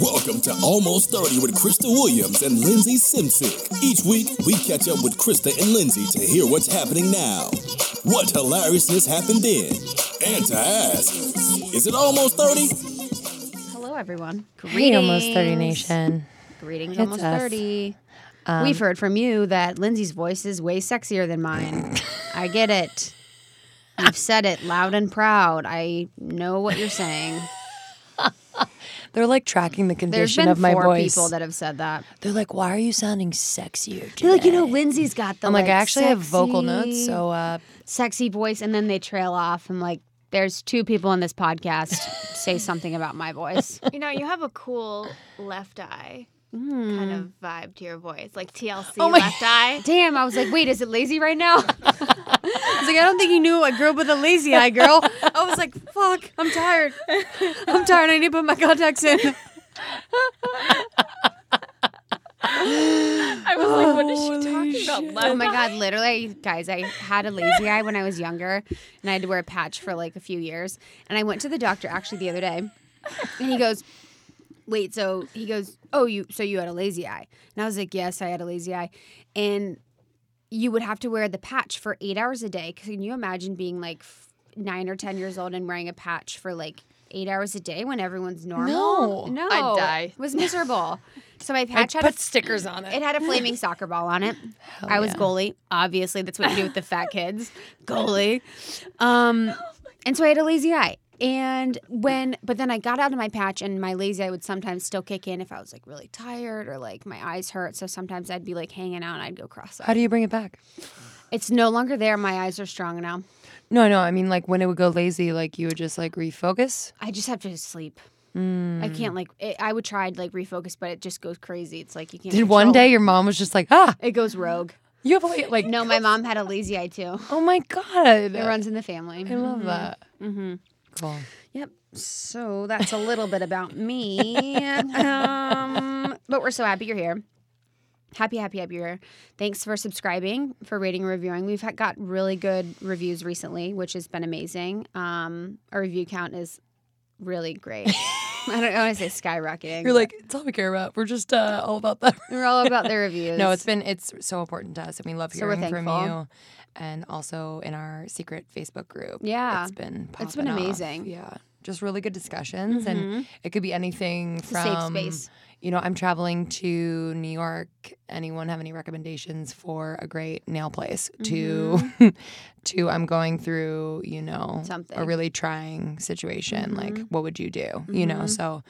Welcome to Almost 30 with Krista Williams and Lindsey Simcik. Each week, we catch up with Krista and Lindsey to hear what's happening now. What hilariousness happened then? And to ask, is it almost 30? Hello, everyone. Hey, almost 30 Nation. Greetings, It's almost us. 30. We've heard from you that Lindsey's voice is way sexier than mine. I get it. You've said it loud and proud. I know what you're saying. They're like tracking the There's condition been of my four voice. people that have said that. They're like, why are you sounding sexier today? They're like, you know, Lindsey's got the I'm like, like, I actually have vocal notes, sexy- so uh, sexy voice, and then they trail off. I'm like, there's two people in this podcast say something about my voice. You know, you have a cool left eye kind of hmm. vibe to your voice, like TLC Oh my- left eye. Damn, I was like, wait, is it lazy right now? I was like, I don't think he knew I grew up with a lazy eye girl. I was like, fuck, I'm tired. I'm tired. I need to put my contacts in. I was like, what is she talking about? Left Oh my eye? god, literally, guys, I had a lazy eye when I was younger, and I had to wear a patch for like a few years. And I went to the doctor actually the other day, and he goes, "Wait, so he goes, oh, you so you had a lazy eye?" And I was like, "Yes, I had a lazy eye," and you would have to wear the patch for eight hours a day. Can you imagine being like f- nine or ten years old and wearing a patch for like eight hours a day when everyone's normal? No. no, I'd die. It was miserable. So my patch had a stickers on it. it had a flaming soccer ball on it. I was yeah. goalie. Obviously, that's what you do with the fat kids. Goalie. Um, and so I had a lazy eye. And when, but then I got out of my patch, and my lazy eye would sometimes still kick in if I was like really tired or like my eyes hurt. So sometimes I'd be like hanging out and I'd go cross How do you bring it back? It's no longer there. My eyes are strong now. No, no. I mean, like when it would go lazy, like you would just like refocus. I just have to sleep. I Mm. can't like, it, I would try to like refocus, but it just goes crazy. It's like you can't. Did one day your mom was just like, ah, It goes rogue. you have like, like No, my mom had a lazy eye too. Oh my god, It runs in the family. I love that. Mm-hmm. Yep. So that's a little bit about me. Um, but we're so happy you're here. Happy, happy, happy you're here. Thanks for subscribing, for rating and reviewing. We've got really good reviews recently, which has been amazing. Um, our review count is really great. I don't want to say skyrocketing. You're like, it's all we care about. We're just uh, all about that. we're all about the reviews. No, it's been it's so important to us, and we love So hearing from you. And also in our secret Facebook group. Yeah. it's been It's been popping off. amazing. Yeah, just really good discussions, and mm-hmm. it could be anything a from safe space. You know, I'm traveling to New York. Anyone have any recommendations for a great nail place? To, mm-hmm. to I'm going through, you know, Something. a really trying situation. Mm-hmm. Like, what would you do? You know, so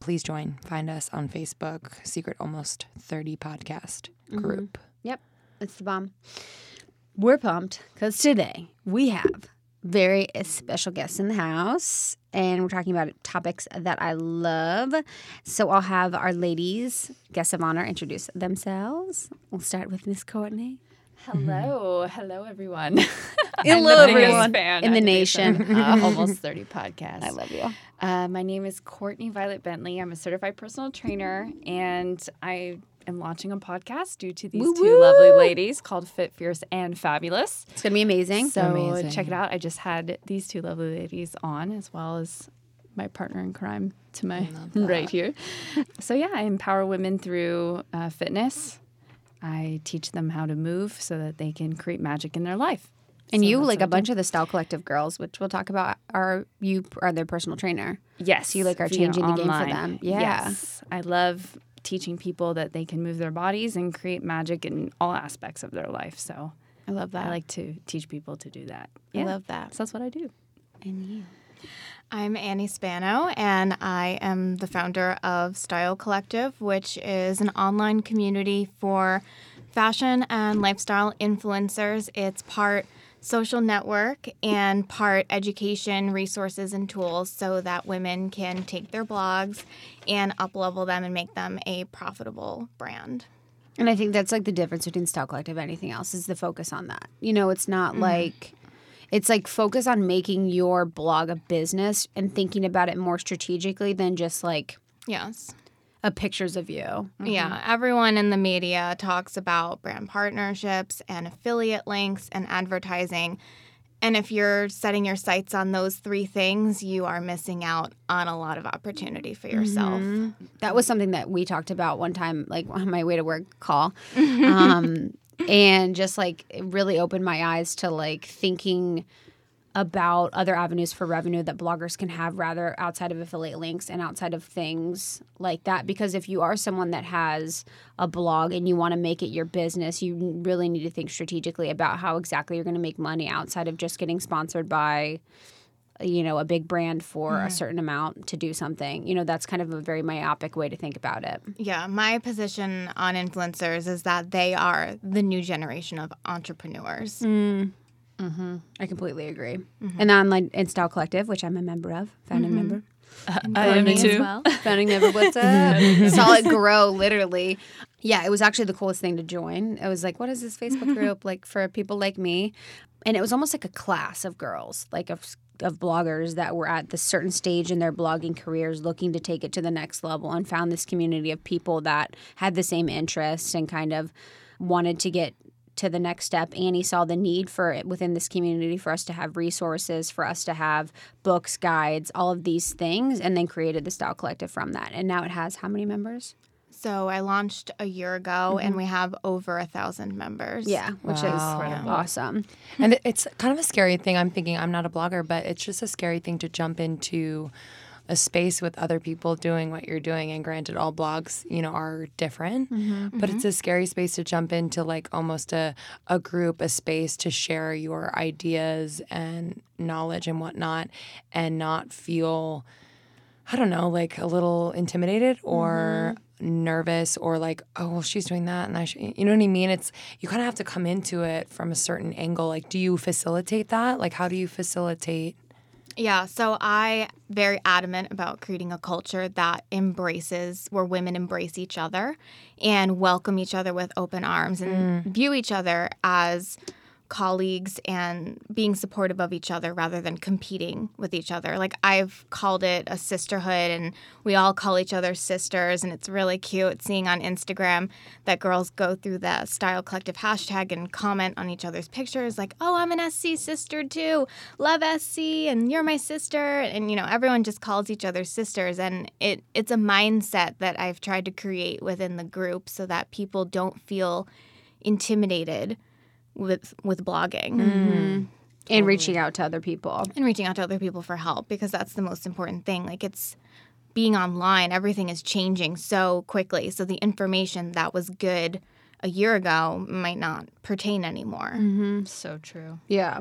please join. Find us on Facebook, Secret Almost 30 Podcast Group. Yep, it's the bomb. We're pumped because today we have very special guests in the house, and we're talking about topics that I love. So I'll have our ladies, guests of honor, introduce themselves. We'll start with Miss Courtney. Hello, hello everyone. Hello, I'm the everyone fan in the nation. uh, Almost 30 podcasts. I love you. Uh, my name is Courtney Violet Bentley. I'm a certified personal trainer, and I am launching a podcast due to these Woo two lovely ladies called Fit, Fierce, and Fabulous. It's gonna be amazing. So Amazing. check it out. I just had these two lovely ladies on, as well as my partner in crime to my right here. So yeah, I empower women through uh, fitness. I teach them how to move so that they can create magic in their life. and So you, like a bunch of the Style Collective girls, which we'll talk about, are you are their personal trainer? Yes. So you, like, are changing the game for them. Yeah. Yes. I love teaching people that they can move their bodies and create magic in all aspects of their life. So I love that. I like to teach people to do that. I love that. So that's what I do. And you. I'm Annie Spano, and I am the founder of Style Collective, which is an online community for fashion and lifestyle influencers. It's part social network and part education, resources, and tools so that women can take their blogs and uplevel them and make them a profitable brand. And I think that's like the difference between Style Collective and anything else is the focus on that. You know, it's not mm-hmm. like it's like focus on making your blog a business and thinking about it more strategically than just like Yes. Of pictures of you. Yeah, mm-hmm. everyone in the media talks about brand partnerships and affiliate links and advertising. And if you're setting your sights on those three things, you are missing out on a lot of opportunity for yourself. Mm-hmm. That was something that we talked about one time, like on my way to work call. Um, and just like it really opened my eyes to like thinking about other avenues for revenue that bloggers can have rather outside of affiliate links and outside of things like that. Because if you are someone that has a blog and you want to make it your business you really need to think strategically about how exactly you're going to make money outside of just getting sponsored by you know a big brand for a mm-hmm. certain amount to do something. You know that's kind of a very myopic way to think about it. Yeah, my position on influencers is that they are the new generation of entrepreneurs. Mm. Mm-hmm. i completely agree. Mm-hmm. And the online in style collective which i'm a member of founding mm-hmm. member. Uh, I am too. well. founding member what's up? Saw it grow literally. Yeah it was actually the coolest thing to join. It was like what is this facebook group like for people like me? And it was almost like a class of girls like of of bloggers that were at this certain stage in their blogging careers looking to take it to the next level and found this community of people that had the same interests and kind of wanted to get to the next step. Annie saw the need for it within this community for us to have resources, for us to have books, guides, all of these things, and then created the Style Collective from that. And now it has how many members? So I launched a year ago and mm-hmm. we have over a thousand members. Yeah, which Wow. is Incredible. awesome. and it's kind of a scary thing. I'm thinking I'm not a blogger, but it's just a scary thing to jump into a space with other people doing what you're doing. And granted, all blogs, you know, are different, mm-hmm, but it's mm-hmm. a scary space to jump into, like almost a a group, a space to share your ideas and knowledge and whatnot, and not feel. I don't know, like a little intimidated or mm-hmm. nervous or like, oh, well, she's doing that. And I should, you know what I mean? It's, you kind of have to come into it from a certain angle. Like, do you facilitate that? Like, how do you facilitate? Yeah, so I very adamant about creating a culture that embraces where women embrace each other and welcome each other with open arms and mm. view each other as colleagues and being supportive of each other rather than competing with each other. Like I've called it a sisterhood and we all call each other sisters and it's really cute seeing on Instagram that girls go through the style collective hashtag and comment on each other's pictures like, "Oh, I'm an SC sister too. Love SC and you're my sister." And you know, everyone just calls each other sisters and it it's a mindset that I've tried to create within the group so that people don't feel intimidated with with blogging mm-hmm. And reaching out to other people. and reaching out to other people for help because that's the most important thing. Like it's being online, everything is changing so quickly. So the information that was good a year ago might not pertain anymore. Mm-hmm. So true. Yeah.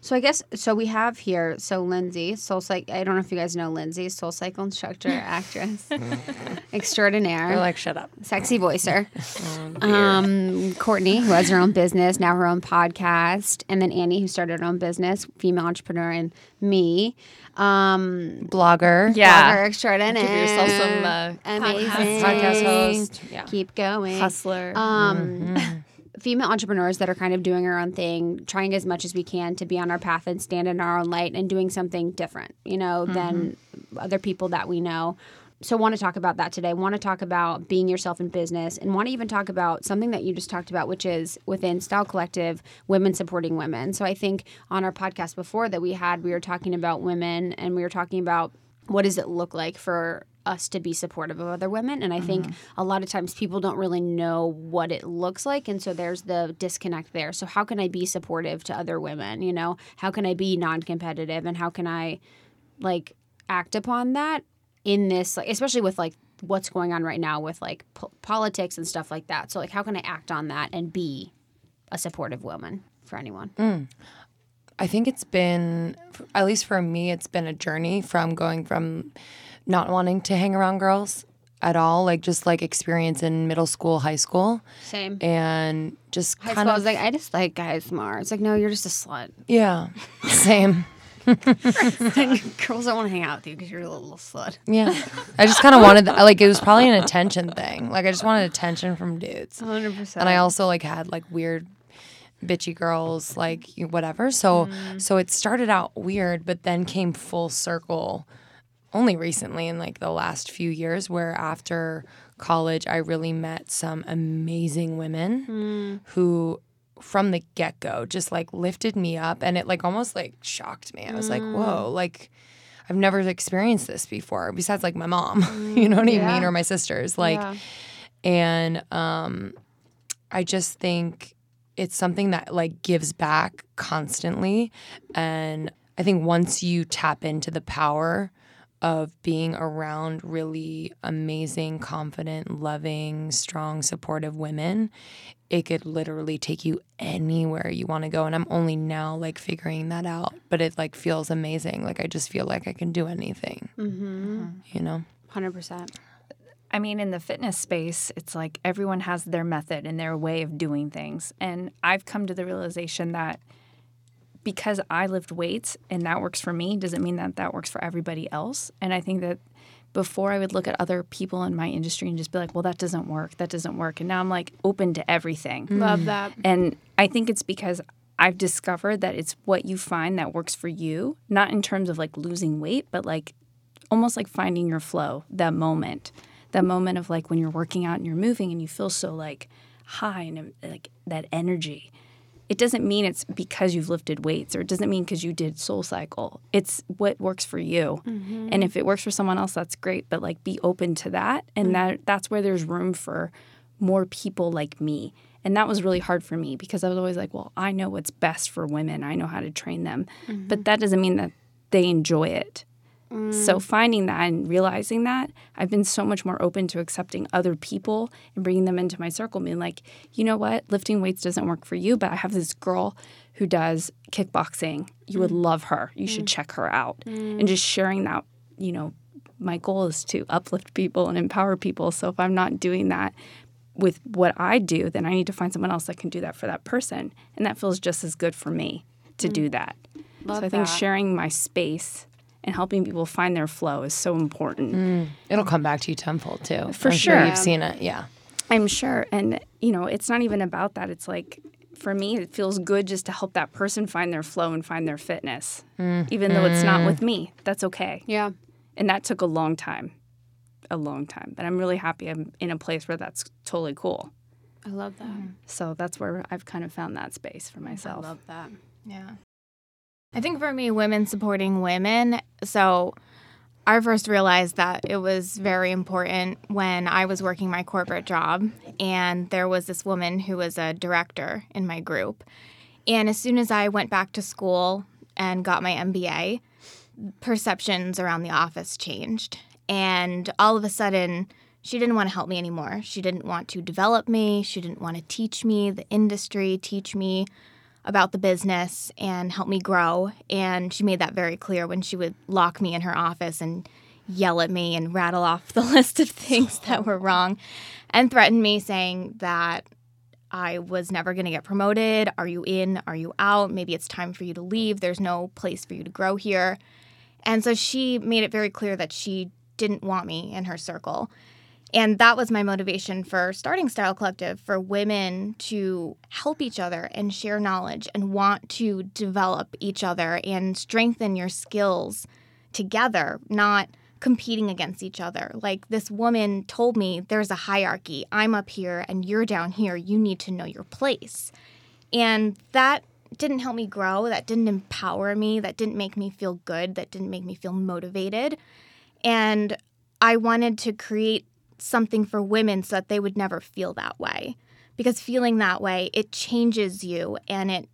So I guess so we have here so Lindsey, soul cycle I don't know if you guys know Lindsey, soul cycle instructor, actress, extraordinaire. You're like, shut up. sexy voicer. um, Courtney, who has her own business, now her own podcast, and then Annie, who started her own business, female entrepreneur, and me, um, Blogger. Yeah. blogger extraordinaire. Give yourself some uh, amazing Podcast host. Yeah. Keep going. hustler. Um, female entrepreneurs that are kind of doing our own thing, trying as much as we can to be on our path and stand in our own light and doing something different, you know, than mm-hmm. other people that we know. So, want to talk about that today. Want to talk about being yourself in business, and want to even talk about something that you just talked about, which is within Style Collective, women supporting women. So, I think on our podcast before that we had, we were talking about women, and we were talking about what does it look like for us to be supportive of other women? And i mm-hmm. think a lot of times people don't really know what it looks like and so there's the disconnect there. So how can i be supportive to other women you know? How can i be non-competitive and how can i like act upon that in this like especially with like what's going on right now with like po- politics and stuff like that. So like how can i act on that and be a supportive woman for anyone mm. I think it's been, at least for me, it's been a journey from going from not wanting to hang around girls at all, like just like experience in middle school, high school, same. And just high kind school i of was like i just like guys more. It's like no you're just a slut. Yeah, same. girls don't want to hang out with you because you're a little slut. Yeah, I just kind of wanted like it was probably an attention thing. Like I just wanted attention from dudes, 100% and I also like had like weird bitchy girls mm-hmm. like whatever. So mm-hmm. so it started out weird but then came full circle only recently in like the last few years where after college I really met some amazing women mm. who from the get-go just like lifted me up and it like almost like shocked me. I was like, mm. "Whoa, like I've never experienced this before besides like my mom, mm. you know what I mean, or my sisters." Like Yeah. and um I just think it's something that like gives back constantly and I think once you tap into the power of being around really amazing, confident, loving, strong, supportive women, it could literally take you anywhere you want to go. And I'm only now like figuring that out, but it like feels amazing. Like I just feel like I can do anything, Mm-hmm. you know? Hundred percent. I mean, in the fitness space, it's like everyone has their method and their way of doing things. And I've come to the realization that because I lift weights and that works for me doesn't mean that that works for everybody else. And I think that before I would look at other people in my industry and just be like, well, that doesn't work. That doesn't work. And now I'm like open to everything. Mm. Love that. And I think it's because I've discovered that it's what you find that works for you, not in terms of like losing weight, but like almost like finding your flow, that moment, that moment of like when you're working out and you're moving and you feel so like high and like that energy. It doesn't mean it's because you've lifted weights or it doesn't mean because you did soul cycle. It's what works for you. Mm-hmm. And if it works for someone else, that's great. But like be open to that. And mm-hmm. that that's where there's room for more people like me. And that was really hard for me because I was always like, well, I know what's best for women. I know how to train them. But mm-hmm. that doesn't mean that they enjoy it. So mm. finding that and realizing that, I've been so much more open to accepting other people and bringing them into my circle, being like, you know what, lifting weights doesn't work for you, but I have this girl who does kickboxing. You would mm. love her. You should mm. check her out. And just sharing that, you know, my goal is to uplift people and empower people. So if I'm not doing that with what I do, then I need to find someone else that can do that for that person. And that feels just as good for me to do that. Love so I think that. sharing my space and helping people find their flow is so important. Mm. It'll come back to you tenfold too. For I'm sure. You've seen it. Yeah. I'm sure. And, you know, it's not even about that. It's like, for me, it feels good just to help that person find their flow and find their fitness, mm. even though it's not mm. with me. That's okay. Yeah. And that took a long time, a long time. But I'm really happy I'm in a place where that's totally cool. I love that. So that's where I've kind of found that space for myself. I love that. Yeah. I think for me, women supporting women. So I first realized that it was very important when I was working my corporate job, and there was this woman who was a director in my group. And as soon as I went back to school and got my MBA, perceptions around the office changed. And all of a sudden, she didn't want to help me anymore. She didn't want to develop me. She didn't want to teach me the industry, teach me about the business and help me grow. And she made that very clear when she would lock me in her office and yell at me and rattle off the list of things that were wrong and threaten me, saying that I was never going to get promoted. Are you in? Are you out? Maybe it's time for you to leave. There's no place for you to grow here. And so she made it very clear that she didn't want me in her circle. And that was my motivation for starting Style Collective for women to help each other and share knowledge and want to develop each other and strengthen your skills together, not competing against each other. Like this woman told me there's a hierarchy. I'm up here and you're down here. You need to know your place. And that didn't help me grow. That didn't empower me. That didn't make me feel good. That didn't make me feel motivated. And I wanted to create something for women so that they would never feel that way. Because feeling that way, it changes you and it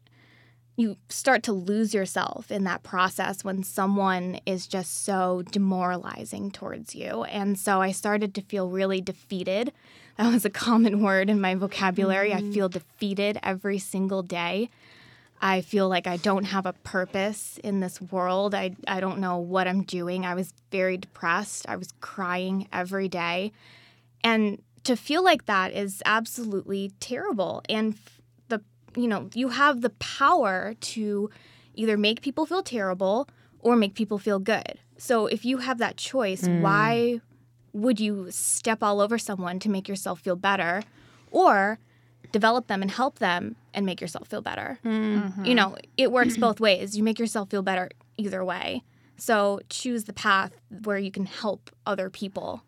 you start to lose yourself in that process when someone is just so demoralizing towards you. And so I started to feel really defeated. That was a common word in my vocabulary. I mm-hmm. feel defeated every single day. I feel like I don't have a purpose in this world. I, I don't know what I'm doing. I was very depressed. I was crying every day. And to feel like that is absolutely terrible. And the you know, you have the power to either make people feel terrible or make people feel good. So if you have that choice, mm. why would you step all over someone to make yourself feel better or develop them and help them and make yourself feel better? Mm-hmm. You know, it works both ways. You make yourself feel better either way. So choose the path where you can help other people.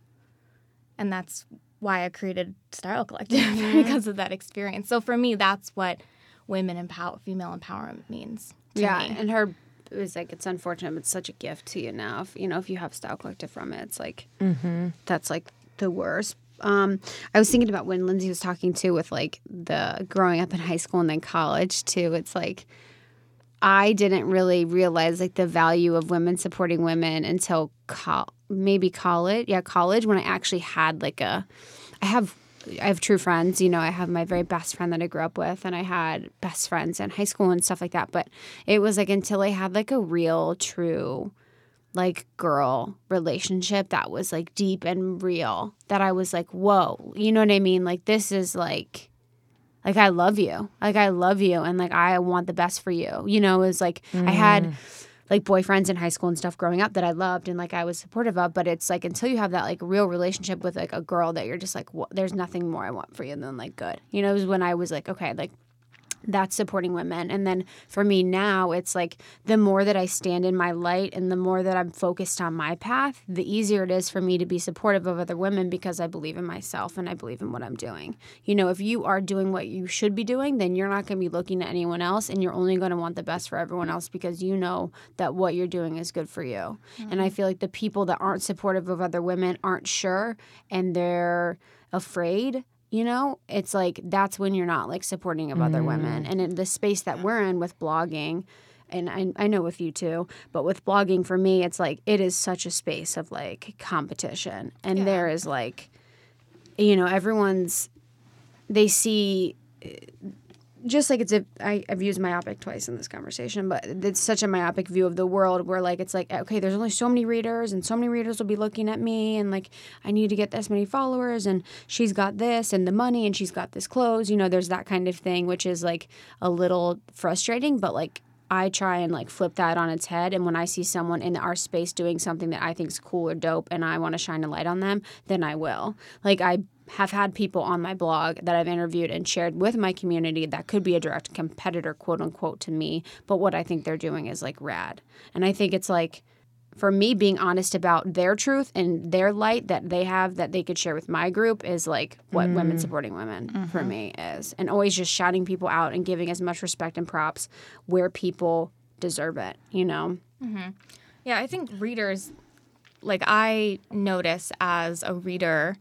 And that's why I created Style Collective mm-hmm. because of that experience. So for me, that's what women empower, female empowerment means. to yeah, me. and her it was like it's unfortunate, but it's such a gift to you now. If you know, if you have Style Collective from it, it's like mm-hmm. that's like the worst. Um, I was thinking about when Lindsey was talking too with like the growing up in high school and then college too. It's like I didn't really realize like the value of women supporting women until maybe college. Yeah, college when I actually had like a I have I have true friends, you know, I have my very best friend that I grew up with and I had best friends in high school and stuff like that, but it was like until I had like a real true like girl relationship that was like deep and real that I was like, "Whoa." You know what I mean? Like this is like like I love you. Like I love you and like I want the best for you. You know, it was like I had mm. like boyfriends in high school and stuff growing up that I loved and like I was supportive of, but it's like until you have that like real relationship with like a girl that you're just like, "Wha- there's nothing more I want for you than like good. You know, it was when I was like, okay, like that's supporting women. And then for me now, it's like the more that I stand in my light and the more that I'm focused on my path, the easier it is for me to be supportive of other women because I believe in myself and I believe in what I'm doing. You know, if you are doing what you should be doing, then you're not going to be looking at anyone else and you're only going to want the best for everyone else because you know that what you're doing is good for you. And I mm-hmm. feel like the people that aren't supportive of other women aren't sure and they're afraid you know it's like that's when you're not like supporting of other women. Mm. And in the space that we're in with blogging and I, I know with you too but with blogging for me it's like it is such a space of like competition. And there is like you know everyone's they see just like it's a I, I've used myopic twice in this conversation, but it's such a myopic view of the world where like it's like okay, there's only so many readers and so many readers will be looking at me and like I need to get this many followers and she's got this and the money and she's got this clothes, you know, there's that kind of thing which is like a little frustrating, but like I try and like flip that on its head. And when I see someone in our space doing something that I think is cool or dope and I want to shine a light on them, then I will. Like, I have had people on my blog that I've interviewed and shared with my community that could be a direct competitor, quote unquote, to me. But what I think they're doing is like rad. And I think it's like, for me, being honest about their truth and their light that they have that they could share with my group is like what women mm. supporting women for mm-hmm. me is. And always just shouting people out and giving as much respect and props where people deserve it, you know? Mm-hmm. Yeah, I think readers, like I notice as a reader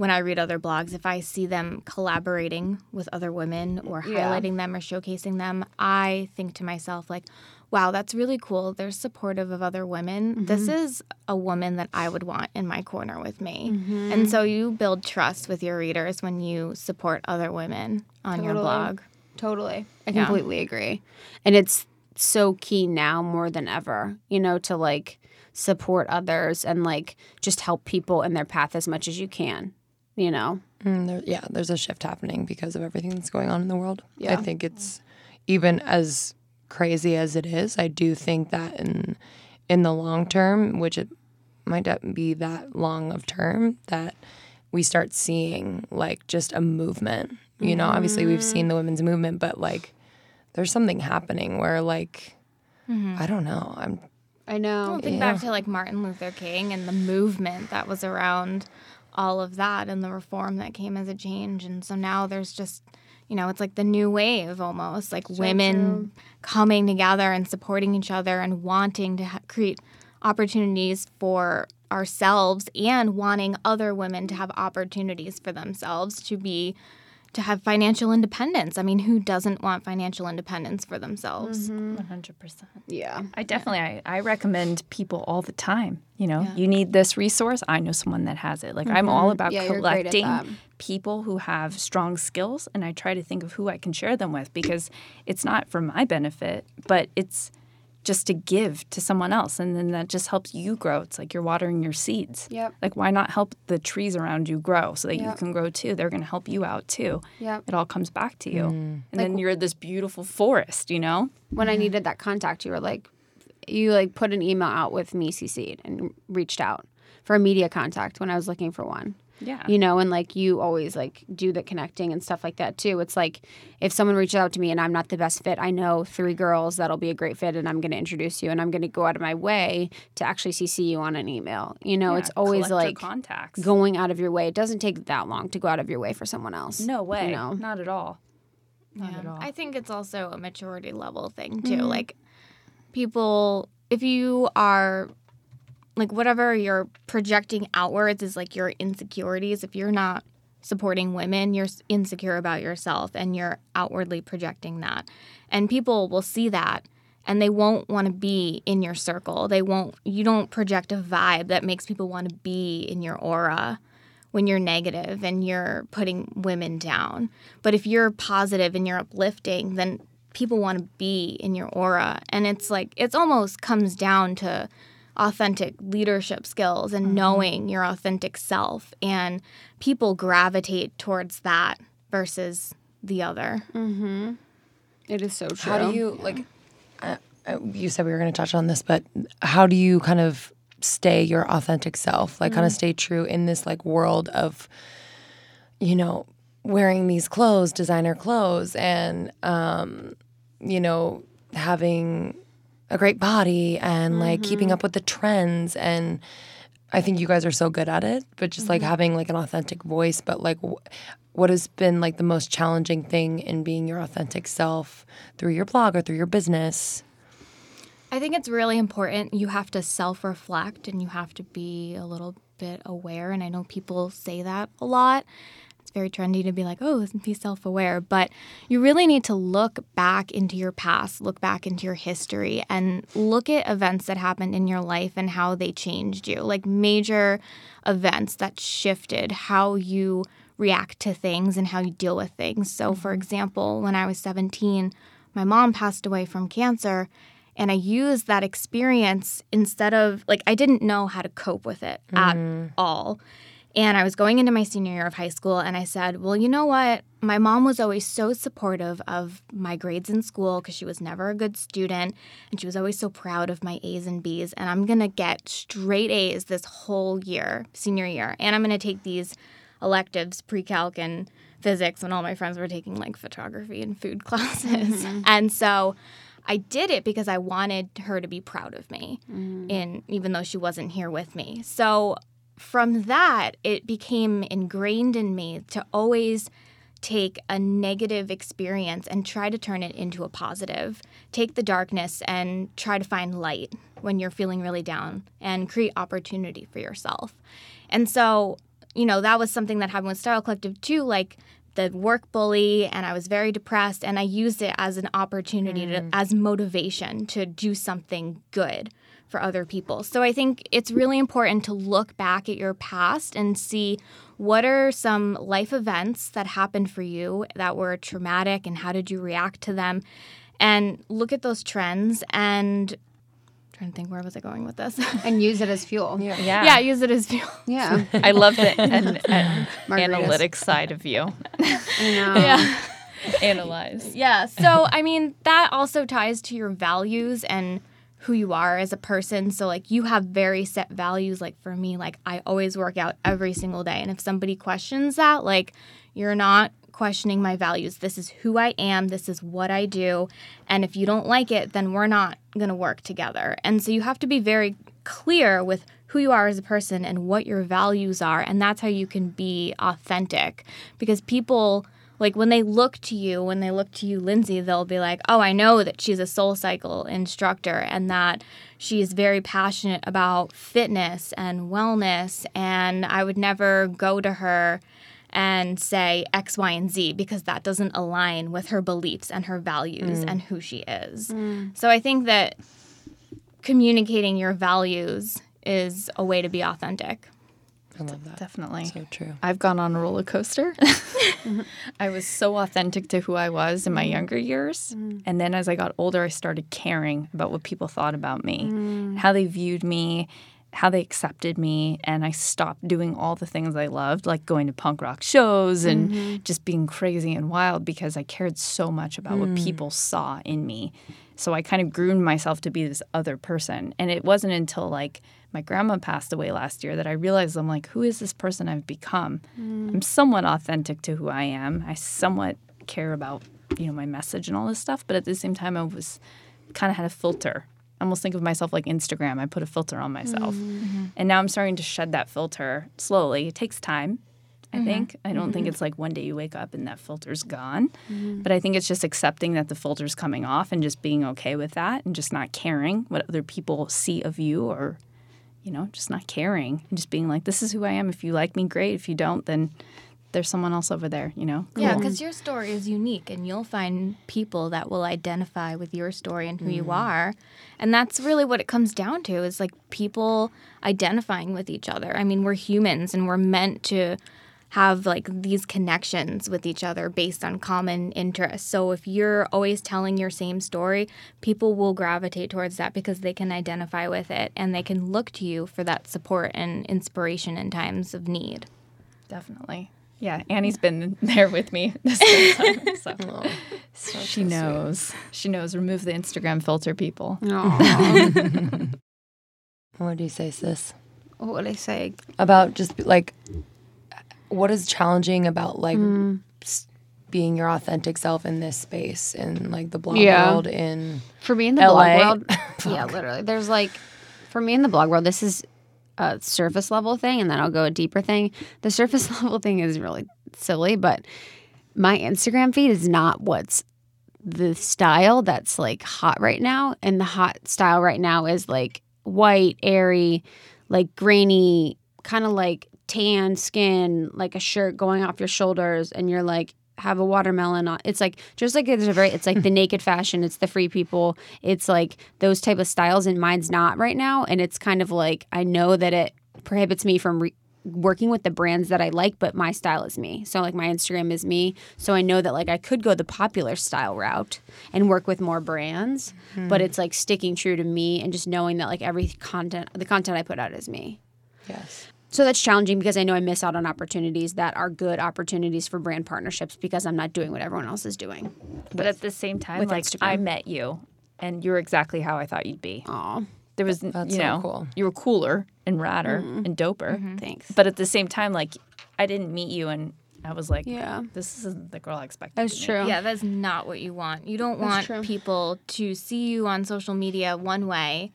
when I read other blogs, if I see them collaborating with other women or Yeah. highlighting them or showcasing them, I think to myself, like, wow, that's really cool. They're supportive of other women. Mm-hmm. This is a woman that I would want in my corner with me. Mm-hmm. And so you build trust with your readers when you support other women on your blog. Totally. I Yeah. completely agree. And it's so key now more than ever, you know, to like support others and like just help people in their path as much as you can, you know? Mm, there, yeah, there's a shift happening because of everything that's going on in the world. Yeah. I think it's even as crazy as it is. I do think that in in the long term, which it might not be that long of term, that we start seeing like just a movement. You know, obviously we've seen the women's movement, but like there's something happening where like I don't know. I'm I know. Well, think back to like Martin Luther King and the movement that was around all of that and the reform that came as a change. And so now there's just, you know, it's like the new wave almost, like women coming together and supporting each other and wanting to ha- create opportunities for ourselves and wanting other women to have opportunities for themselves to be to have financial independence. I mean, who doesn't want financial independence for themselves? Mm-hmm. One hundred percent. yeah. I definitely I, I recommend people all the time. You know, you need this resource. I know someone that has it. Like I'm all mm-hmm. about Yeah, you're great at collecting people who have strong skills, and I try to think of who I can share them with because it's not for my benefit, but it's just to give to someone else, and then that just helps you grow. It's like you're watering your seeds. Yep. Like why not help the trees around you grow so that you can grow too? They're going to help you out too. Yep. It all comes back to you, mm. and then you're this beautiful forest. You know. When I mm-hmm. needed that contact, you were like, you like put an email out with me CC'd and reached out for a media contact when I was looking for one. Yeah. You know, and like you always like do the connecting and stuff like that too. It's like if someone reaches out to me and I'm not the best fit, I know three girls that'll be a great fit and I'm going to introduce you and I'm going to go out of my way to actually CC you on an email. You know, Yeah, it's always like contacts. going out of your way. It doesn't take that long to go out of your way for someone else. no way. You know? Not at all. Not Yeah. at all. I think it's also a maturity level thing too. Mm-hmm. Like people if you are like whatever you're projecting outwards is like your insecurities, if you're not supporting women, you're insecure about yourself and you're outwardly projecting that. And people will see that and they won't want to be in your circle. They won't you don't project a vibe that makes people want to be in your aura when you're negative and you're putting women down. But if you're positive and you're uplifting, then people want to be in your aura. And it's like, it's almost comes down to authentic leadership skills and knowing your authentic self. And people gravitate towards that versus the other. It is so true. How do you like? Uh, you said we were going to touch on this, but how do you kind of stay your authentic self? Like, kind of stay true in this like world of, you know, wearing these clothes, designer clothes, and um, you know, having a great body and like keeping mm-hmm. up with the trends and. I think you guys are so good at it, but just like mm-hmm. having like an authentic voice. But like, wh- what has been like the most challenging thing in being your authentic self through your blog or through your business? I think it's really important. You have to self reflect and you have to be a little bit aware. And I know people say that a lot. It's very trendy to be like, oh, be self aware. But you really need to look back into your past, look back into your history, and look at events that happened in your life and how they changed you. Like major events that shifted how you react to things and how you deal with things. So, for mm-hmm. example, when I was 17, my mom passed away from cancer. And I used that experience instead of like, I didn't know how to cope with it at mm. all. And I was going into my senior year of high school, and I said, Well, you know what? My mom was always so supportive of my grades in school because she was never a good student. And she was always so proud of my A's and B's. And I'm going to get straight A's this whole year, senior year. And I'm going to take these electives, pre calc and physics, when all my friends were taking like photography and food classes. Mm-hmm. And so I did it because I wanted her to be proud of me, mm-hmm. in even though she wasn't here with me. So from that, it became ingrained in me to always take a negative experience and try to turn it into a positive. Take the darkness and try to find light when you're feeling really down and create opportunity for yourself. And so, you know, that was something that happened with Style Collective too. Like the work bully, and I was very depressed, and I used it as an opportunity to, mm. as motivation to do something good for other people. So I think it's really important to look back at your past and see what are some life events that happened for you that were traumatic and how did you react to them and look at those trends and trying to think where was I going with this? and use it as fuel. Yeah. yeah. yeah, use it as fuel. Yeah. I love the an, an analytics side of you. I. Yeah. Analyze. Yeah. So, I mean, that also ties to your values and who you are as a person. So, like, you have very set values. Like, for me, like, I always work out every single day. And if somebody questions that, like, you're not questioning my values. This is who I am. This is what I do. And if you don't like it, then we're not going to work together. And so, you have to be very clear with who you are as a person and what your values are. And that's how you can be authentic because people like when they look to you, when they look to you, Lindsey, they'll be like, oh, I know that she's a soul cycle instructor and that she is very passionate about fitness and wellness. And I would never go to her and say X, Y, and Z because that doesn't align with her beliefs and her values mm. and who she is. Mm. So I think that communicating your values is a way to be authentic. I love that. Definitely. So true. I've gone on a roller coaster. I was so authentic to who I was in my younger years. And then as I got older, I started caring about what people thought about me, how they viewed me. how they accepted me and I stopped doing all the things I loved, like going to punk rock shows and Mm-hmm. just being crazy and wild because I cared so much about what Mm. people saw in me. So I kind of groomed myself to be this other person. And it wasn't until like my grandma passed away last year that I realized I'm like, who is this person I've become? Mm. I'm somewhat authentic to who I am. I somewhat care about, you know, my message and all this stuff, but at the same time I was kind of had a filter. I almost think of myself like Instagram. I put a filter on myself. Mm-hmm. Mm-hmm. And now I'm starting to shed that filter slowly. It takes time, I mm-hmm. think. I don't think it's like one day you wake up and that filter's gone. But I think it's just accepting that the filter's coming off and just being okay with that and just not caring what other people see of you or, you know, just not caring and just being like, this is who I am. If you like me, great. If you don't, then there's someone else over there, you know? Yeah, because your story is unique and you'll find people that will identify with your story and who you mm. are. And that's really what it comes down to is like people identifying with each other. I mean, we're humans and we're meant to have like these connections with each other based on common interests. So if you're always telling your same story, people will gravitate towards that because they can identify with it and they can look to you for that support and inspiration in times of need. Definitely. Yeah, Annie's been there with me this whole time. So. she knows. She knows. Remove the Instagram filter, people. What do you say, sis? what would I say? About just like, what is challenging about like hmm. s- being your authentic self in this space in like the blog Yeah. world in For me in the LA? blog world, yeah, literally. There's like, for me in the blog world, this is a surface level thing, and then I'll go a deeper thing. The surface level thing is really silly, but my Instagram feed is not what's the style that's like hot right now. And the hot style right now is like white, airy, like grainy, kind of like tan skin, like a shirt going off your shoulders, and you're like, have a watermelon on. It's like just like it's a very it's like the naked fashion, it's the free people, it's like those type of styles and mine's not right now and it's kind of like I know that it prohibits me from re- working with the brands that I like, but my style is me. So like my Instagram is me. So I know that like I could go the popular style route and work with more brands, hmm. but it's like sticking true to me and just knowing that like every content the content I put out is me. yes. So that's challenging because I know I miss out on opportunities that are good opportunities for brand partnerships because I'm not doing what everyone else is doing. But at the same time, like Instagram. I met you and you're exactly how I thought you'd be. Aw, There was, That's you so know, cool. you were cooler and radder mm-hmm. and doper. Mm-hmm. thanks. But at the same time, like I didn't meet you and I was like, Yeah. this isn't the girl I expected. That's to true. Yeah, that's not what you want. You don't want true. people to see you on social media one way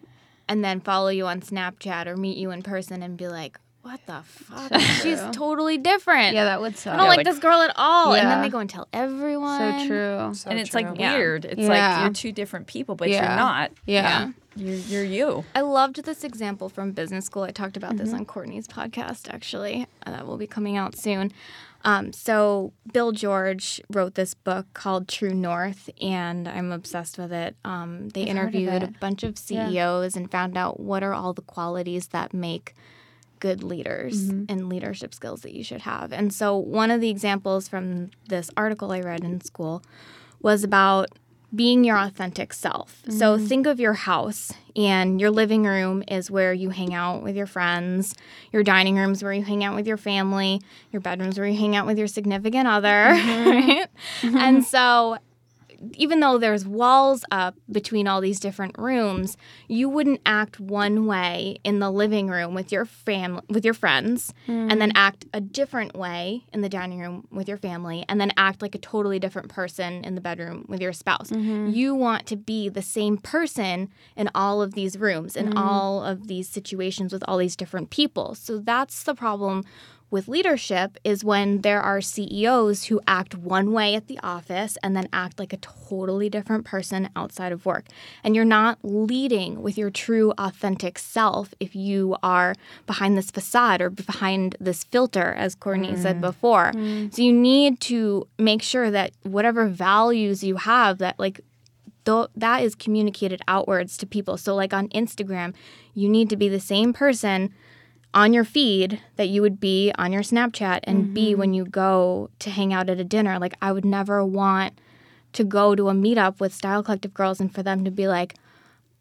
and then follow you on Snapchat or meet you in person and be like, what the fuck? She's totally different. Yeah, that would suck. I don't like, like- this girl at all. Yeah. And then they go and tell everyone. so true. So and it's true. like Yeah. weird. It's Yeah. like you're two different people, but Yeah. you're not. Yeah. You're, you're you. I loved this example from business school. I talked about this Mm-hmm. on Courtney's podcast, actually. Uh, that will be coming out soon. Um, so, Bill George wrote this book called True North, and I'm obsessed with it. Um, they I've heard of interviewed a bunch of CEOs and found out what are all the qualities that make good leaders Mm-hmm. and leadership skills that you should have. And so, one of the examples from this article I read in school was about being your authentic self. So mm-hmm. think of your house, and your living room is where you hang out with your friends. Your dining room's where you hang out with your family. Your bedroom's where you hang out with your significant other. Mm-hmm. Right? Mm-hmm. And so even though there's walls up between all these different rooms, you wouldn't act one way in the living room with your family with your friends and then hmm. act a different way in the dining room with your family and then act like a totally different person in the bedroom with your spouse. Mm-hmm. You want to be the same person in all of these rooms in mm-hmm. all of these situations with all these different people. So that's the problem with leadership is when there are CEOs who act one way at the office and then act like a totally different person outside of work. And you're not leading with your true authentic self if you are behind this facade or behind this filter, as Courtney said mm. before. Mm. So you need to make sure that whatever values you have, that like that is communicated outwards to people. So like on Instagram, you need to be the same person on your feed that you would be on your Snapchat and be mm-hmm. when you go to hang out at a dinner. Like I would never want to go to a meetup with Style Collective girls and for them to be like,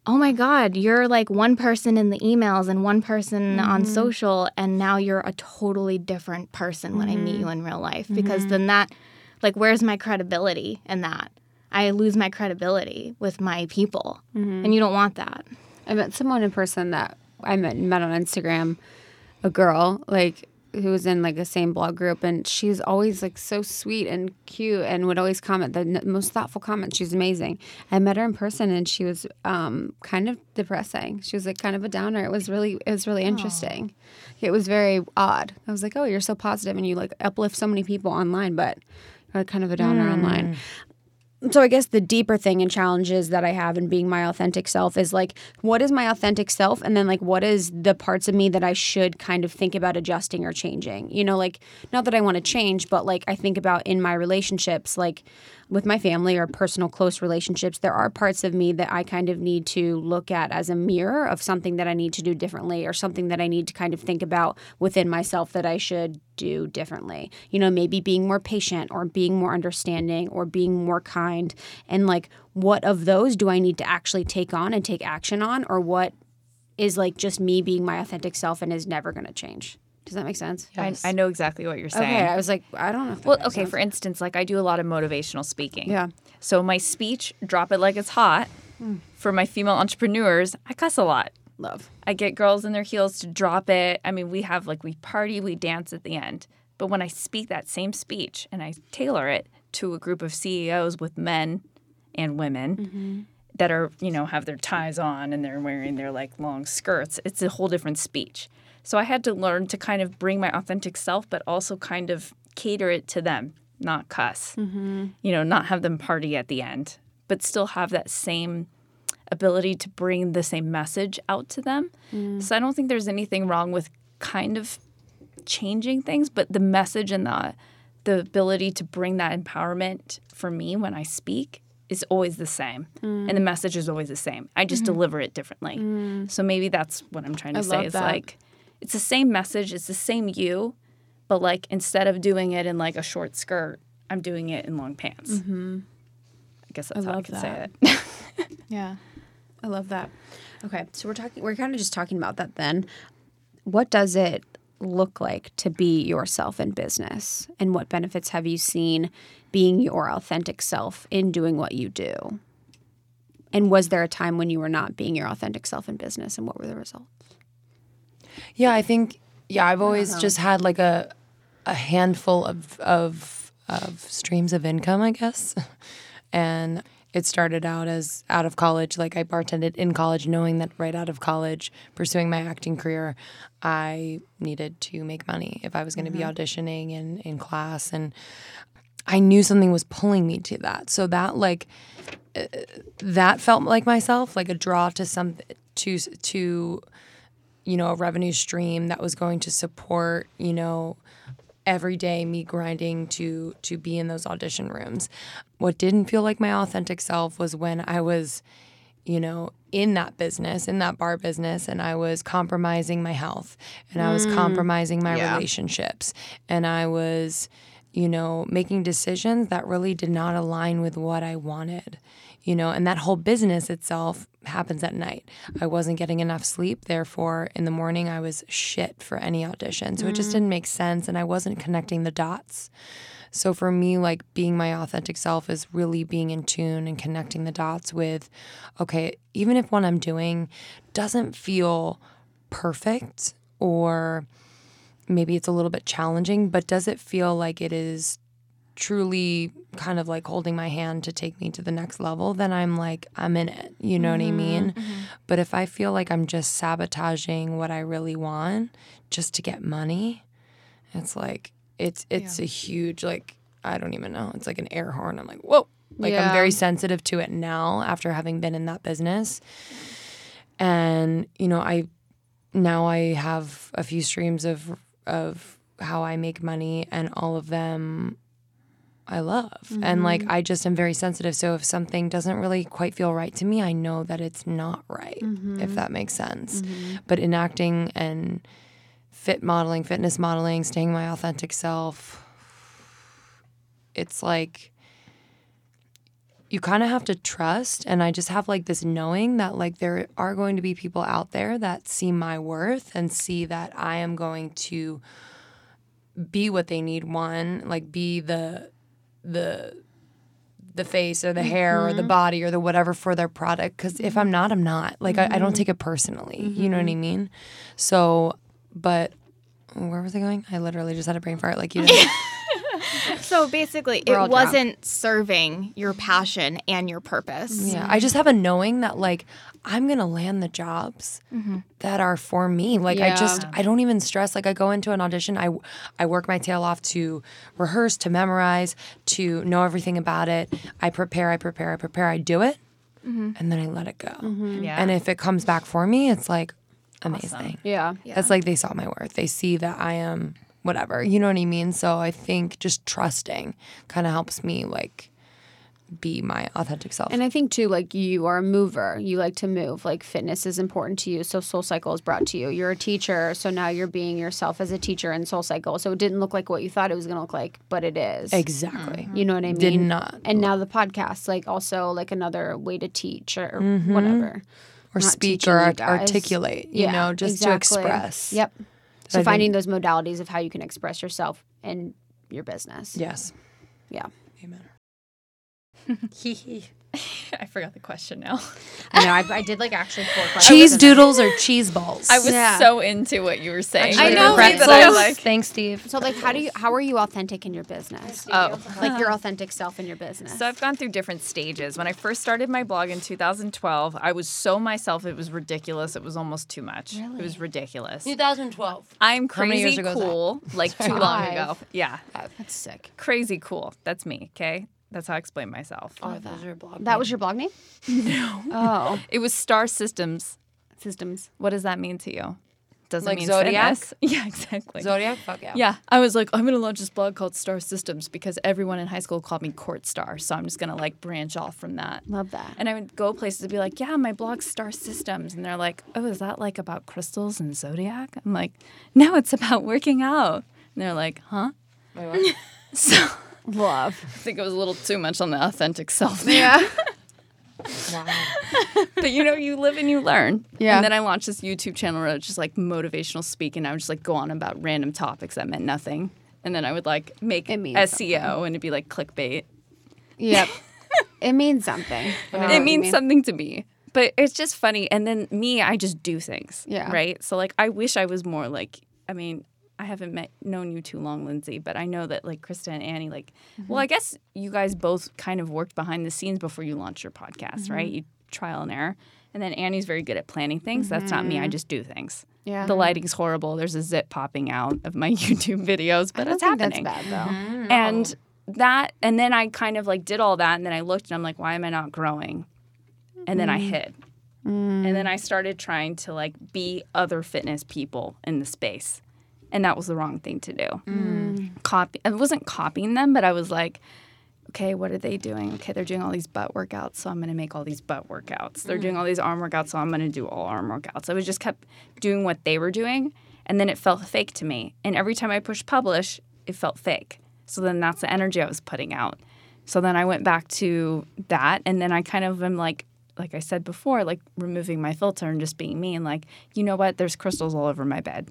oh my God, you're like one person in the emails and one person on mm-hmm. social, and now you're a totally different person when I meet mm-hmm. you in real life. Because then that, like, where's my credibility in that? I lose my credibility with my people, and you don't want that. I met someone in person that I met met on Instagram, a girl like who was in like the same blog group, and she's always like so sweet and cute, and would always comment the n- most thoughtful comments. She's amazing. I met her in person, and she was um, kind of depressing. She was like kind of a downer. It was really it was really interesting. It was very odd. I was like, oh, you're so positive, and you like uplift so many people online, but you're like kind of a downer online so I guess the deeper thing and challenges that I have in being my authentic self is like what is my authentic self and then like what is the parts of me that I should kind of think about adjusting or changing. You know, like not that I want to change, but like I think about in my relationships like with my family or personal close relationships, there are parts of me that I kind of need to look at as a mirror of something that I need to do differently or something that I need to kind of think about within myself that I should do differently. You know, maybe being more patient or being more understanding or being more kind. And like, what of those do I need to actually take on and take action on? Or what is like just me being my authentic self and is never going to change? Does that make sense? I, I know exactly what you're saying. Okay. I was like, I don't know. If that Well, makes okay, sense. for instance, like I do a lot of motivational speaking. Yeah. So my speech, drop it like it's hot. Hmm. For my female entrepreneurs, I cuss a lot. Love. I get girls in their heels to drop it. I mean, we have like we party, we dance at the end. But when I speak that same speech and I tailor it to a group of CEOs with men and women mm-hmm. that are, you know, have their ties on and they're wearing their like long skirts, it's a whole different speech. So I had to learn to kind of bring my authentic self, but also kind of cater it to them, not cuss. Mm-hmm. You know, not have them party at the end, but still have that same ability to bring the same message out to them. Mm. So I don't think there's anything wrong with kind of changing things, but the message and the the ability to bring that empowerment for me when I speak is always the same. Mm. And the message is always the same. I just mm-hmm. deliver it differently. Mm. So maybe that's what I'm trying to say love is that. like it's the same message, it's the same you, but like instead of doing it in like a short skirt, I'm doing it in long pants. Mm-hmm. I guess that's how I could that. say it. Yeah. I love that. Okay, so we're talking. We're kind of just talking about that. Then, what does it look like to be yourself in business, and what benefits have you seen being your authentic self in doing what you do? And was there a time when you were not being your authentic self in business, and what were the results? Yeah, I think yeah, I've always just had like a a handful of of of streams of income, I guess. and it started out as out of college, like I bartended in college, knowing that right out of college, pursuing my acting career, I needed to make money if I was going to be auditioning in in class. And I knew something was pulling me to that. So that like uh, that felt like myself, like a draw to some to to you know, a revenue stream that was going to support, you know, every day me grinding to to be in those audition rooms. What didn't feel like my authentic self was when I was, you know, in that business, in that bar business, and I was compromising my health and I was mm. compromising my relationships and I was, you know, making decisions that really did not align with what I wanted you know, and that whole business itself happens at night. I wasn't getting enough sleep, therefore, in the morning I was shit for any audition. So it just mm. didn't make sense, and I wasn't connecting the dots. So for me, like being my authentic self is really being in tune and connecting the dots with, okay, even if what I'm doing doesn't feel perfect or maybe it's a little bit challenging, but does it feel like it is truly kind of like holding my hand to take me to the next level, then I'm like, I'm in it. You know what I mm-hmm, mean? Mm-hmm. But if I feel like I'm just sabotaging what I really want just to get money, it's like it's it's a huge like I don't even know. It's like an air horn. I'm like, whoa. Like I'm very sensitive to it now after having been in that business. And, you know, I now I have a few streams of of how I make money and all of them I love. And like mm-hmm. I just am very sensitive. So if something doesn't really quite feel right to me, I know that it's not right, if mm-hmm. that makes sense. Mm-hmm. But in acting and fit modeling, fitness modeling, staying my authentic self, it's like you kind of have to trust and i just have like this knowing that like there are going to be people out there that see my worth and see that i am going to be what they need one like be the the the face or the hair or the mm-hmm. body or the whatever for their product because if i'm not i'm not. Like I, I don't mm-hmm. take it personally. You know what i mm-hmm. mean? So but where was i going? I literally just had a brain fart like you did So basically, We're it wasn't serving your passion and your purpose. Yeah, I just have a knowing that like I'm gonna land the jobs mm-hmm. that are for me. Like I just I don't even stress. Like I go into an audition, I I work my tail off to rehearse, to memorize, to know everything about it. I prepare, I prepare, I prepare. I do it, mm-hmm. and then I let it go. Mm-hmm. Yeah. And if it comes back for me, it's like amazing. Yeah. It's like they saw my worth. They see that I am whatever. You know what I mean? So I think just trusting kind of helps me like be my authentic self. And I think too, like you are a mover. You like to move. Like fitness is important to you. So Soul Cycle is brought to you. You're a teacher, so now you're being yourself as a teacher in Soul Cycle. So it didn't look like what you thought it was going to look like, but it is. Exactly. You know what I mean? Did not And now the podcast, like also like another way to teach or mm-hmm. whatever. Or Not speak or art- articulate, you Yeah, know, just exactly. to express. Yep. I So think- finding those modalities of how you can express yourself in your business. Yes. Yeah. Amen. I forgot the question now. I know. I, I did like actually four questions. Cheese doodles or cheese balls? I was Yeah. so into what you were saying. I Like, know, the that I pretzels. like. Thanks, Steve. So like, how do you? How are you authentic in your business? Oh. Like your authentic self in your business. So I've gone through different stages. When I first started my blog in 2012, I was so myself it was ridiculous. It was almost too much. Really? It was ridiculous. 2012. I'm crazy years ago is that? cool, like too long ago. Yeah, That's sick. crazy cool. That's me. Okay, that's how I explain myself. Oh, those are blog. That was your blog name? No. Oh, It was Star Systems. systems. What does that mean to you? Doesn't Like mean Zodiac? fitness. Yeah, exactly. Zodiac. Fuck yeah. Yeah, I was like, I'm gonna launch this blog called Star Systems because everyone in high school called me Court Star, so I'm just gonna like branch off from that. Love that. And I would go places and be like, yeah, my blog's Star Systems. And they're like, oh, is that like about crystals and zodiac? I'm like, no, it's about working out. And they're like, huh? Wait, what? So I think it was a little too much on the authentic self there. Yeah. wow. But you know, you live and you learn. Yeah. And then I launched this YouTube channel where it's just like motivational speak, and I would just like go on about random topics that meant nothing. And then I would like make It SEO and it'd be like clickbait. Yep. it means something. It means mean. something to me. But it's just funny. And then me, I just do things. Yeah. Right. So like, I wish I was more like. I mean, I haven't met known you too long, Lindsey, but I know that like Krista and Annie, like, Mm-hmm. well, I guess you guys both kind of worked behind the scenes before you launched your podcast, Mm-hmm. right? You trial and error. And then Annie's very good at planning things. That's not me. I just do things. Mm-hmm. Yeah. The lighting's horrible. There's a zip popping out of my YouTube videos, but I don't it's think happening that's bad though. and that and then i kind of like did all that and then i looked and i'm like why am i not growing and then i hid and then i started trying to like be other fitness people in the space and that was the wrong thing to do. Mm. Copy i wasn't copying them but i was like okay what are they doing? Okay they're doing all these butt workouts so i'm going to make all these butt workouts. They're doing mm. all these arm workouts so i'm going to do all arm workouts. I was just kept doing what they were doing and then it felt fake to me. And every time i pushed publish it felt fake. So then that's the energy I was putting out. So then I went back to that and then I kind of am like like I said before, like removing my filter and just being me and like, you know what, there's crystals all over my bed.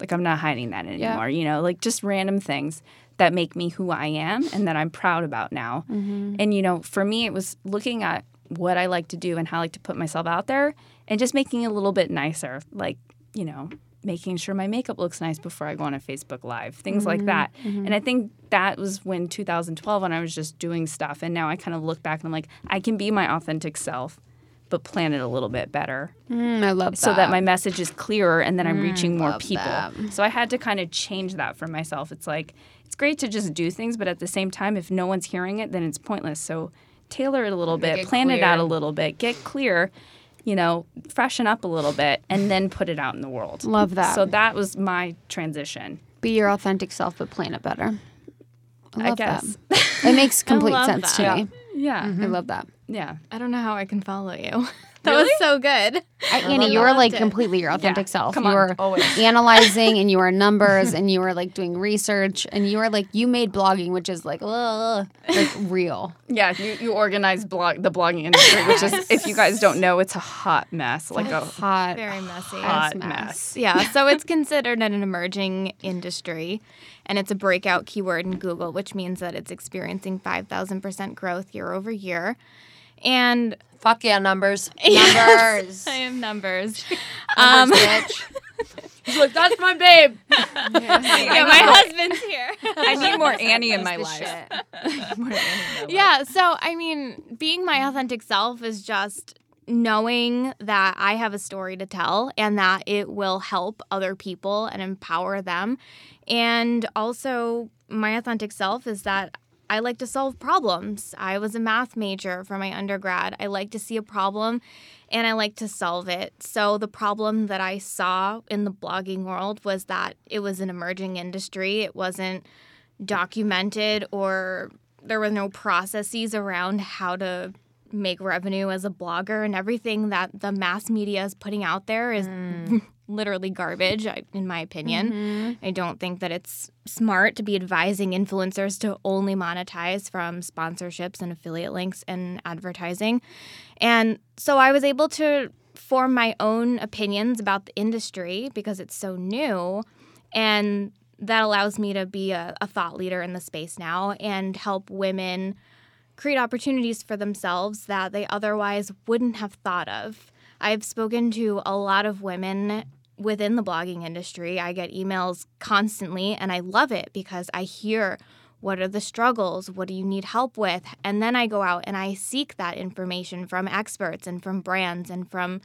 Like I'm not hiding that anymore, you know, like just random things that make me who I am and that I'm proud about now. Mm-hmm. And you know, for me it was looking at what I like to do and how I like to put myself out there and just making it a little bit nicer, like, you know, making sure my makeup looks nice before I go on a Facebook Live, things like mm-hmm. that. Mm-hmm. And I think that was when 2012 when I was just doing stuff. And now I kind of look back and I'm like, I can be my authentic self, but plan it a little bit better Mm, I love that. so that my message is clearer and then I'm reaching more people. that. So I had to kind of change that for myself. It's like, it's great to just do things, but at the same time, if no one's hearing it, then it's pointless. So tailor it a little bit, it plan it out a little bit, get clear, you know, freshen up a little bit, and then put it out in the world. Love that. So that was my transition. Be your authentic self, but plan it better. I I love guess. that. It makes complete sense that. to me. Yeah. I love that. Yeah. I don't know how I can follow you. That was so good. I, Annie, you were like it. completely your authentic self. come you on, were always. analyzing and you were numbers and you were like doing research and you were like you made blogging, which is like ugh, like real. Yeah, you, you organize blog the blogging industry, which is if you guys don't know, it's a hot mess. Like a Hot, Very messy. hot mess. mess. Yeah, so it's considered an emerging industry and it's a breakout keyword in Google, which means that it's experiencing 5,000% growth year over year. And Fuck yeah, numbers. numbers. I am numbers. Um, bitch. He's like, that's my babe. yeah, my husband's here. I need more Annie in my life. More Annie in my life. yeah, so I mean, being my authentic self is just knowing that I have a story to tell and that it will help other people and empower them. And also, my authentic self is that I like to solve problems. I was a math major for my undergrad. I like to see a problem and I like to solve it. So, the problem that I saw in the blogging world was that it was an emerging industry. It wasn't documented or there were no processes around how to make revenue as a blogger and everything that the mass media is putting out there is hmm. literally garbage in my opinion. Mm-hmm. I don't think that it's smart to be advising influencers to only monetize from sponsorships and affiliate links and advertising. And so i was able to form my own opinions about the industry because it's so new and that allows me to be a, a thought leader in the space now and help women create opportunities for themselves that they otherwise wouldn't have thought of. I've spoken to a lot of women within the blogging industry. I get emails constantly and I love it because I hear what are the struggles? What do you need help with? And then I go out and I seek that information from experts and from brands and from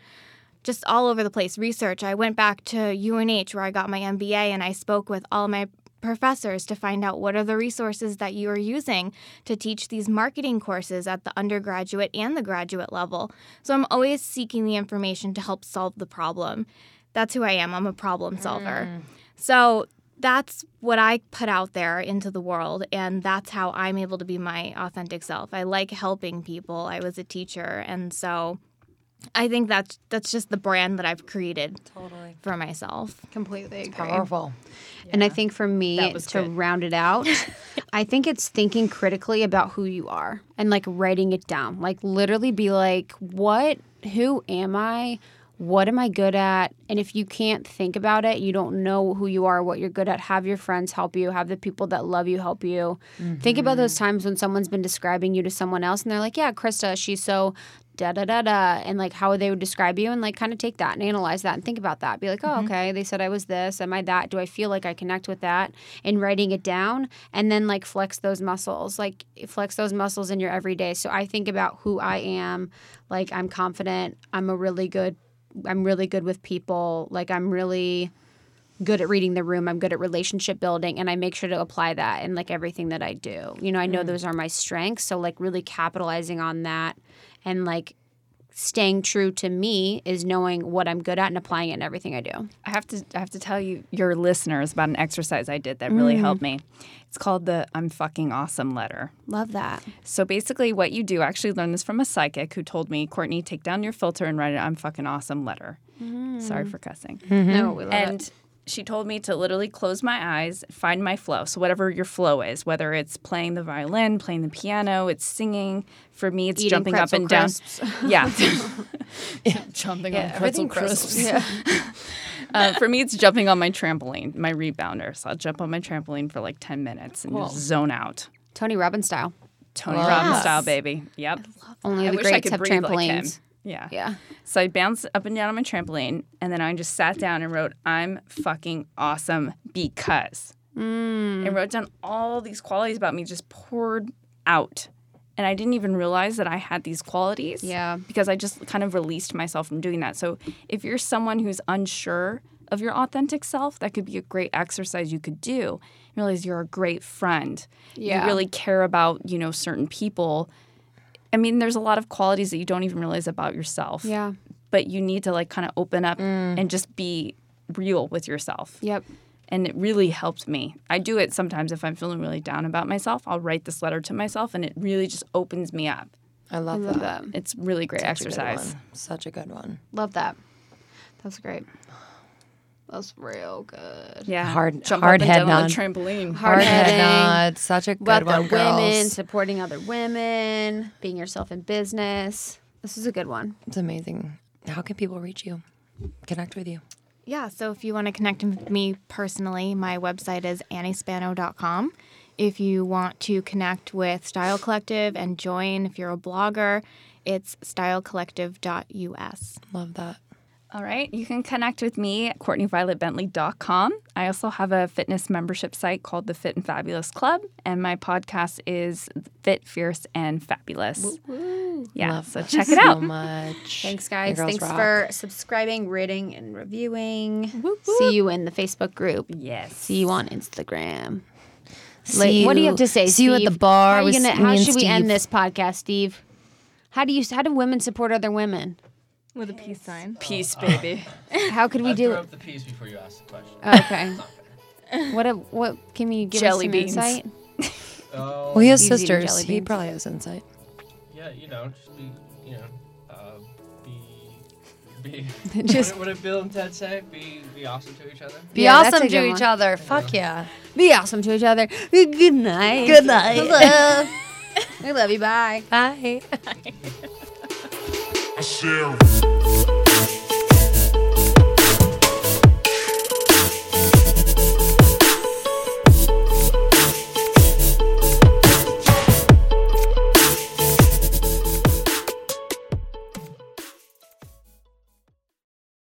just all over the place research. I went back to UNH where I got my MBA and I spoke with all my professors to find out what are the resources that you are using to teach these marketing courses at the undergraduate and the graduate level. So I'm always seeking the information to help solve the problem. That's who I am. I'm a problem solver. Mm. So that's what I put out there into the world, and that's how I'm able to be my authentic self. I like helping people. I was a teacher, and so I think that's that's just the brand that I've created Totally. for myself. Completely agree. Powerful. And I think for me That was to good. round it out, I think it's thinking critically about who you are and like writing it down. Like literally be like, what who am I? What am I good at? And if you can't think about it, you don't know who you are, what you're good at, have your friends help you, have the people that love you help you. Think about those mm-hmm. times when someone's been describing you to someone else and they're like, Yeah, Krista, she's so da da da da. And like how they would describe you and like kind of take that and analyze that and think about that. Be like oh mm-hmm. okay they said i was this. Am i that? Do i feel like i connect with that? And writing it down and then like flex those muscles like flex those muscles in your everyday. So i think about who i am like i'm confident i'm a really good i'm really good with people. Like i'm really good at reading the room. I'm good at relationship building and i make sure to apply that in like everything that i do. You know i know mm-hmm. those are my strengths so like really capitalizing on that and like staying true to me is knowing what i'm good at and applying it in everything i do I have to I have to tell you your listeners about an exercise I did that really mm. helped me. It's called the I'm fucking awesome letter. love that So basically what you do, I actually learned this from a psychic who told me, Courtney, take down your filter and write an I'm fucking awesome letter. Mm. Sorry for cussing. no we love and it she told me to literally close my eyes, find my flow. So whatever your flow is, whether it's playing the violin, playing the piano, it's singing. For me, it's Eating jumping up pretzel and down. crisps. Yeah, jumping on pretzel everything crisps. crisps. Uh, for me, it's jumping on my trampoline, my rebounder. So I'll jump on my trampoline for like ten minutes and just zone out. tony robbins style Tony Yes. Robbins style, baby. Yep. only I the wish I greats could have breathe like him. trampolines Yeah. yeah So I bounced up and down on my trampoline, and then I just sat down and wrote, "I'm fucking awesome because," Mm. and wrote down all these qualities about me, just poured out, and I didn't even realize that I had these qualities. Yeah. because I just kind of released myself from doing that. So if you're someone who's unsure of your authentic self, that could be a great exercise you could do. Realize you're a great friend. Yeah. You really care about you know certain people. I mean, there's a lot of qualities that you don't even realize about yourself yeah but you need to like kind of open up mm. and just be real with yourself. yep And it really helped me. I do it sometimes if I'm feeling really down about myself. I'll write this letter to myself and it really just opens me up. I love, love that. that. It's really great Such exercise. one. Such a good one. Love that. That's great. That's real good. Yeah, Hard- jump hard up and head down nod. the trampoline. Hard Hard head hitting. nod. Such a good About one, the girls. women, supporting other women, being yourself in business. This is a good one. It's amazing. How can people reach you? Connect with you. Yeah, so if you want to connect with me personally, my website is anniespano.com. If you want to connect with Style Collective and join, if you're a blogger, it's stylecollective.us. Love that. All right. You can connect with me at CourtneyVioletBentley.com. I also have a fitness membership site called the Fit and Fabulous Club, and my podcast is Fit, Fierce, and Fabulous. Yeah, Love so check it so out. much. Thanks, guys. Thanks rock. for subscribing, rating, and reviewing. See you in the Facebook group. Yes. See you on Instagram. See what do you have to say? see you at the bar How, with gonna, me how and should we end this podcast, Steve? How do you? How do women support other women? With a peace sign. Peace, baby. How could we I do threw it? up the piece before you asked the question. Okay. what? A, what? Can you give Jelly us some beans. insight? Oh, Well, he has He's eating sisters. jelly He beans. probably has insight. yeah, you know, just be, you know, uh, be, be. Just- what, did, what did Bill and Ted say? Be, be awesome to each other. Be Yeah, that's awesome a to good each one. other. Fuck yeah. Be awesome to each other. Good night. Good night. Hello. I love you. Bye. Bye. Share.